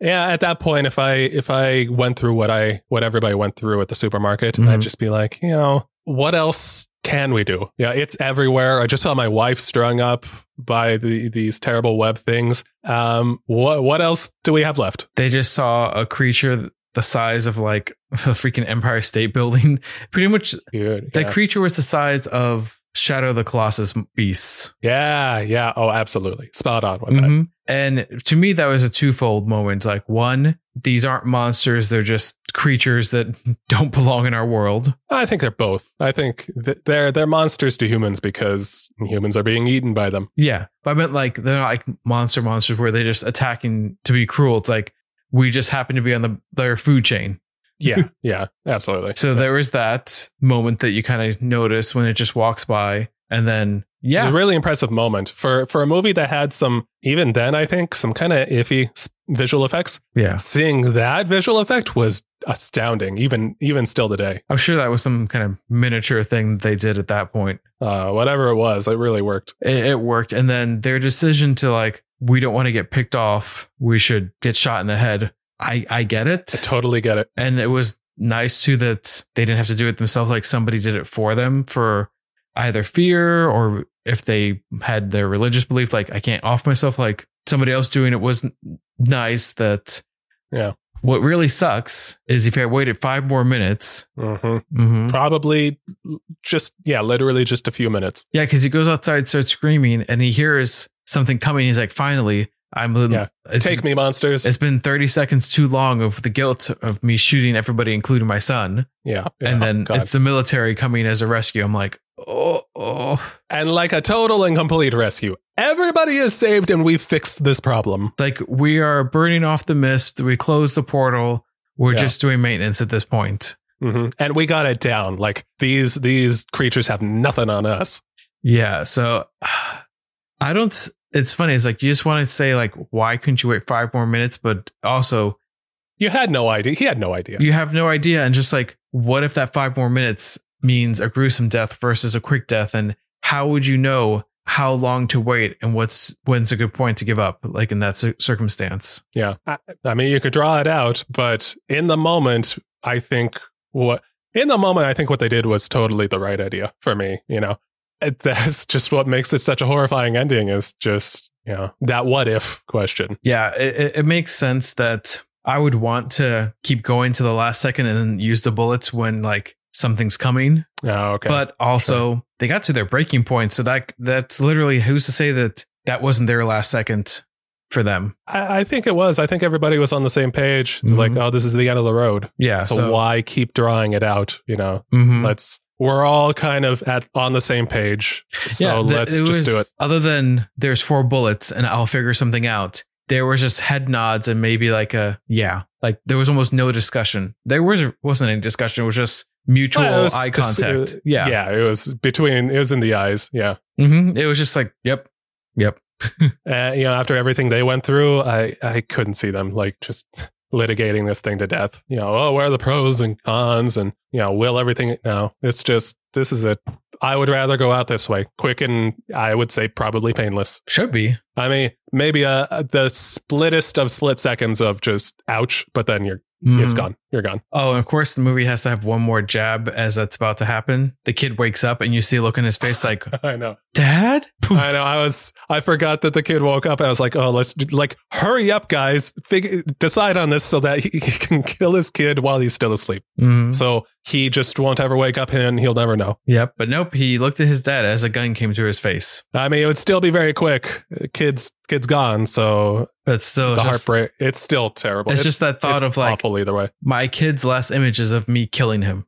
Yeah, at that point, if I if I went through what I what everybody went through at the supermarket, Mhm. I'd just be like, you know, what else can we do? Yeah, it's everywhere. I just saw my wife strung up by the these terrible web things. Um, what what else do we have left? They just saw a creature the size of like a freaking Empire State Building. Pretty much, Dude, that yeah. creature was the size of Shadow of the Colossus beasts. yeah, yeah. Oh, absolutely, spot on with that. Mhm. And to me, that was a twofold moment. Like, one, these aren't monsters; they're just creatures that don't belong in our world. I think they're both. I think th- they're they're monsters to humans because humans are being eaten by them. Yeah, but I meant like they're not like monster monsters where they're just attacking to be cruel. It's like we just happen to be on the their food chain. Yeah, yeah, absolutely. So there was that moment that you kind of notice when it just walks by, and then yeah, It's yeah, a really impressive moment for for a movie that had some even then I think some kind of iffy visual effects. yeah. Seeing that visual effect was astounding, even even still today. I'm sure that was some kind of miniature thing that they did at that point. Uh, whatever it was, it really worked. It, it worked, and then their decision to like we don't want to get picked off, we should get shot in the head. I I get it. I totally get it. and it was nice too that they didn't have to do it themselves. Like somebody did it for them for either fear or if they had their religious belief. Like I can't off myself. Like somebody else doing it was nice. That Yeah. What really sucks is if I waited five more minutes. hmm Mm-hmm. Probably just yeah, literally just a few minutes. Yeah, because he goes outside, starts screaming, and he hears something coming. He's like, "Finally, I'm Yeah. Take me, monsters. It's been 30 seconds too long of the guilt of me shooting everybody, including my son, yeah, yeah. and then Oh, God. it's the military coming as a rescue. I'm like, oh, oh, and like a total and complete rescue. Everybody is saved, and we fixed this problem. like we are burning off the mist. We close the portal. We're Yeah. just doing maintenance at this point. hmm And we got it down. Like these these creatures have nothing on us. Yeah. So I don't. It's funny. It's like you just want to say like, why couldn't you wait five more minutes? But also, You had no idea. He had no idea. you have no idea. And just like, what if that five more minutes means a gruesome death versus a quick death? And how would you know how long to wait and what's when's a good point to give up? Like in that cir- circumstance. Yeah. I, I mean, you could draw it out, but in the moment, I think what, in the moment, I think what they did was totally the right idea for me. You know, that's just what makes it such a horrifying ending is just, you know, that what if question. Yeah, it, it- makes sense that I would want to keep going to the last second and use the bullets when like something's coming. Oh, okay. But also they got to their breaking point, so that that's literally who's to say that that wasn't their last second for them. I, I think it was. I think everybody was on the same page. It's Mhm. Like, oh, this is the end of the road. Yeah. so, why keep drawing it out? You know, Mhm. let's, we're all kind of at on the same page. So th- let's just was- do it. Other than there's four bullets and I'll figure something out. There was just head nods and maybe like a yeah, like there was almost no discussion. There was wasn't any discussion. It was just mutual Well, was eye just, contact. uh, yeah, Yeah. It was between, it was in the eyes. Yeah. hmm It was just like yep, yep. uh, you know, after everything they went through, I I couldn't see them like just litigating this thing to death. You know, oh, where are the pros and cons, and you know, will everything? No, it's just this is it. I would rather go out this way, quick and I would say probably painless. Should be. I mean, maybe a, the splittest of split seconds of just ouch, but then you're it's mm. gone. You're gone. Oh, and of course, the movie has to have one more jab as that's about to happen. The kid wakes up and you see a look in his face like, I know. Dad? Poof. I know. I was. I forgot that the kid woke up. I was like, "Oh, let's like hurry up, guys! Figure decide on this so that he, he can kill his kid while he's still asleep. Mhm. So he just won't ever wake up, and he'll never know. Yep. But nope. He looked at his dad as a gun came to his face. I mean, it would still be very quick. Kids, kids gone. So But still, the just, heartbreak. It's still terrible. it's, just that thought it's of like, awful either way. my kid's last images of me killing him.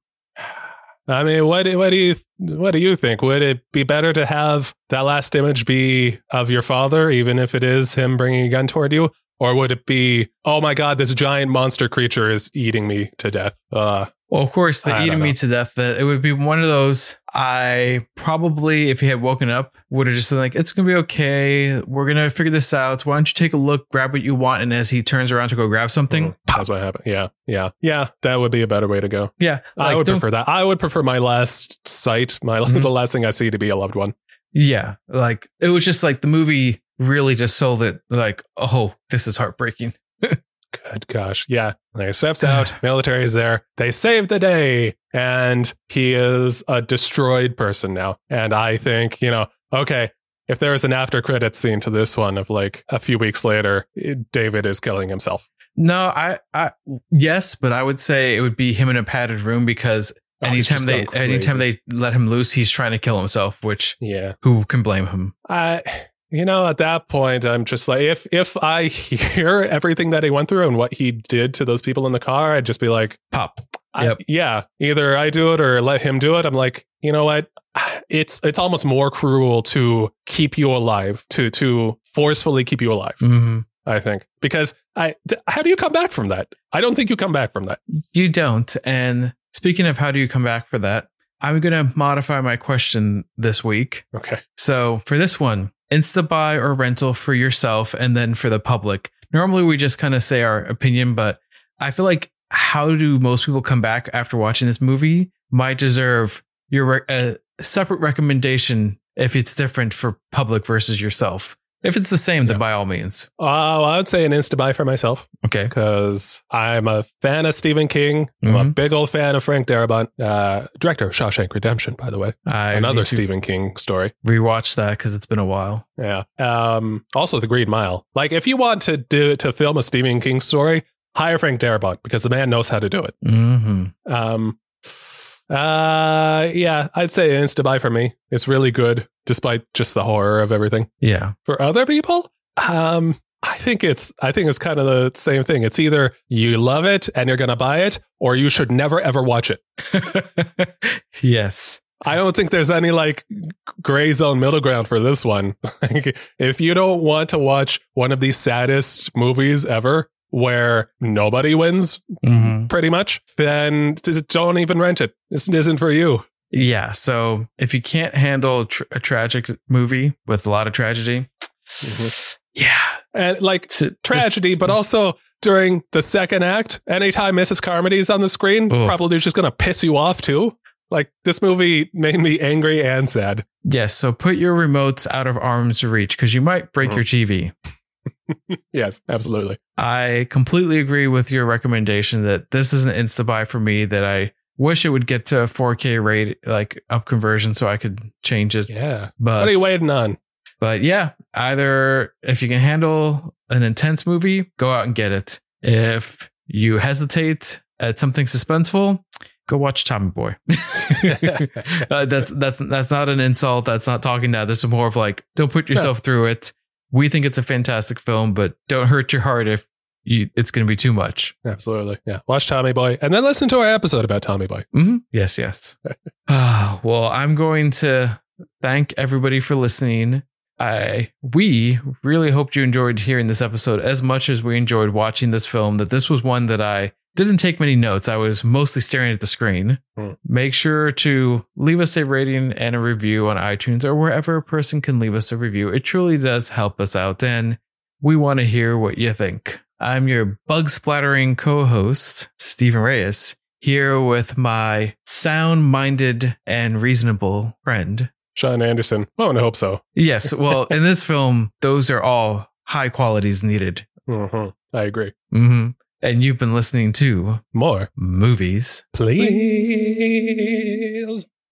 I mean, what what do you what do you think? Would it be better to have that last image be of your father, even if it is him bringing a gun toward you, or would it be, oh my god, this giant monster creature is eating me to death? Uh, Well, of course, the eating me to death. That it would be one of those. I probably, if he had woken up, would have just been like, "It's gonna be okay. We're gonna figure this out. Why don't you take a look, grab what you want?" And as he turns around to go grab something, Mhm. That's what happened. Yeah, yeah, yeah. That would be a better way to go. yeah, I would prefer that. I would prefer my last sight, my Mhm. the last thing I see, to be a loved one. Yeah, like it was just like the movie really just sold it. Like, oh, this is heartbreaking. Good gosh, yeah. He steps out. military is there. They save the day, and he is a destroyed person now. And I think you know, okay. If there is an after credit scene to this one of like a few weeks later, David is killing himself. No, I, I, yes, but I would say it would be him in a padded room because Oh, anytime they, anytime they let him loose, he's trying to kill himself. Which yeah, who can blame him? I, you know, at that point, I'm just like, if if I hear everything that he went through and what he did to those people in the car, I'd just be like, Pop. I- yeah, either I do it or let him do it. I'm like, you know what? It's it's almost more cruel to keep you alive, to to forcefully keep you alive. Mm-hmm. I think because I th- how do you come back from that? I don't think you come back from that. You don't. And speaking of how do you come back for that, I'm going to modify my question this week. Okay. So for this one, insta buy or rental for yourself and then for the public. Normally we just kind of say our opinion, but I feel like how do most people come back after watching this movie might deserve your re- a separate recommendation if it's different for public versus yourself. If it's the same, then by all means. Oh, I would say an insta buy for myself Okay. because I'm a fan of Stephen King. I'm a Mhm. big old fan of Frank Darabont, uh, director of Shawshank Redemption, by the way. I Another Stephen King story. rewatch that because it's been a while. Yeah. Um, also the Green Mile. Like if you want to do to film a Stephen King story, hire Frank Darabont because the man knows how to do it. Mm-hmm. Um, uh, yeah, I'd say Insta buy for me. It's really good, despite just the horror of everything. Yeah. For other people, um, I think it's I think it's kind of the same thing. It's either you love it and you're gonna buy it, or you should never ever watch it. yes. I don't think there's any like gray zone middle ground for this one. If you don't want to watch one of the saddest movies ever, where nobody wins, Mm-hmm. pretty much, then don't even rent it. This isn't for you. Yeah. So if you can't handle a, tr- a tragic movie with a lot of tragedy, mm-hmm. yeah, And like T- tragedy, just- but also during the second act, anytime Mrs. Carmody is on the screen, Ugh. probably just gonna piss you off too. Like this movie made me angry and sad. yes. So put your remotes out of arm's reach because you might break your mm. TV. Yes, absolutely. I completely agree with your recommendation that this is an insta buy for me. That I wish it would get to a 4K rate, like up conversion, so I could change it. Yeah. But What are you waiting on? But yeah, either if you can handle an intense movie, go out and get it. If you hesitate at something suspenseful, go watch Tommy Boy. Uh, that's that's that's not an insult. That's not talking down. This is more of like, don't put yourself through it. We think it's a fantastic film, but don't hurt your heart if you it's going to be too much. Absolutely. Yeah. Watch Tommy Boy and then listen to our episode about Tommy Boy. Mm-hmm. Yes, yes. Ah, well, I'm going to thank everybody for listening. I we really hoped you enjoyed hearing this episode as much as we enjoyed watching this film. That this was one that I didn't take many notes. I was mostly staring at the screen. Hmm. Make sure to leave us a rating and a review on iTunes or wherever a person can leave us a review. It truly does help us out, and we want to hear what you think. I'm your bug splattering co host, Stephen Reyes, here with my sound minded and reasonable friend. Sean Anderson. Oh, and I hope so. Yes, well, in this film, those are all high qualities needed. hmm I agree. hmm And you've been listening to More, movies. please.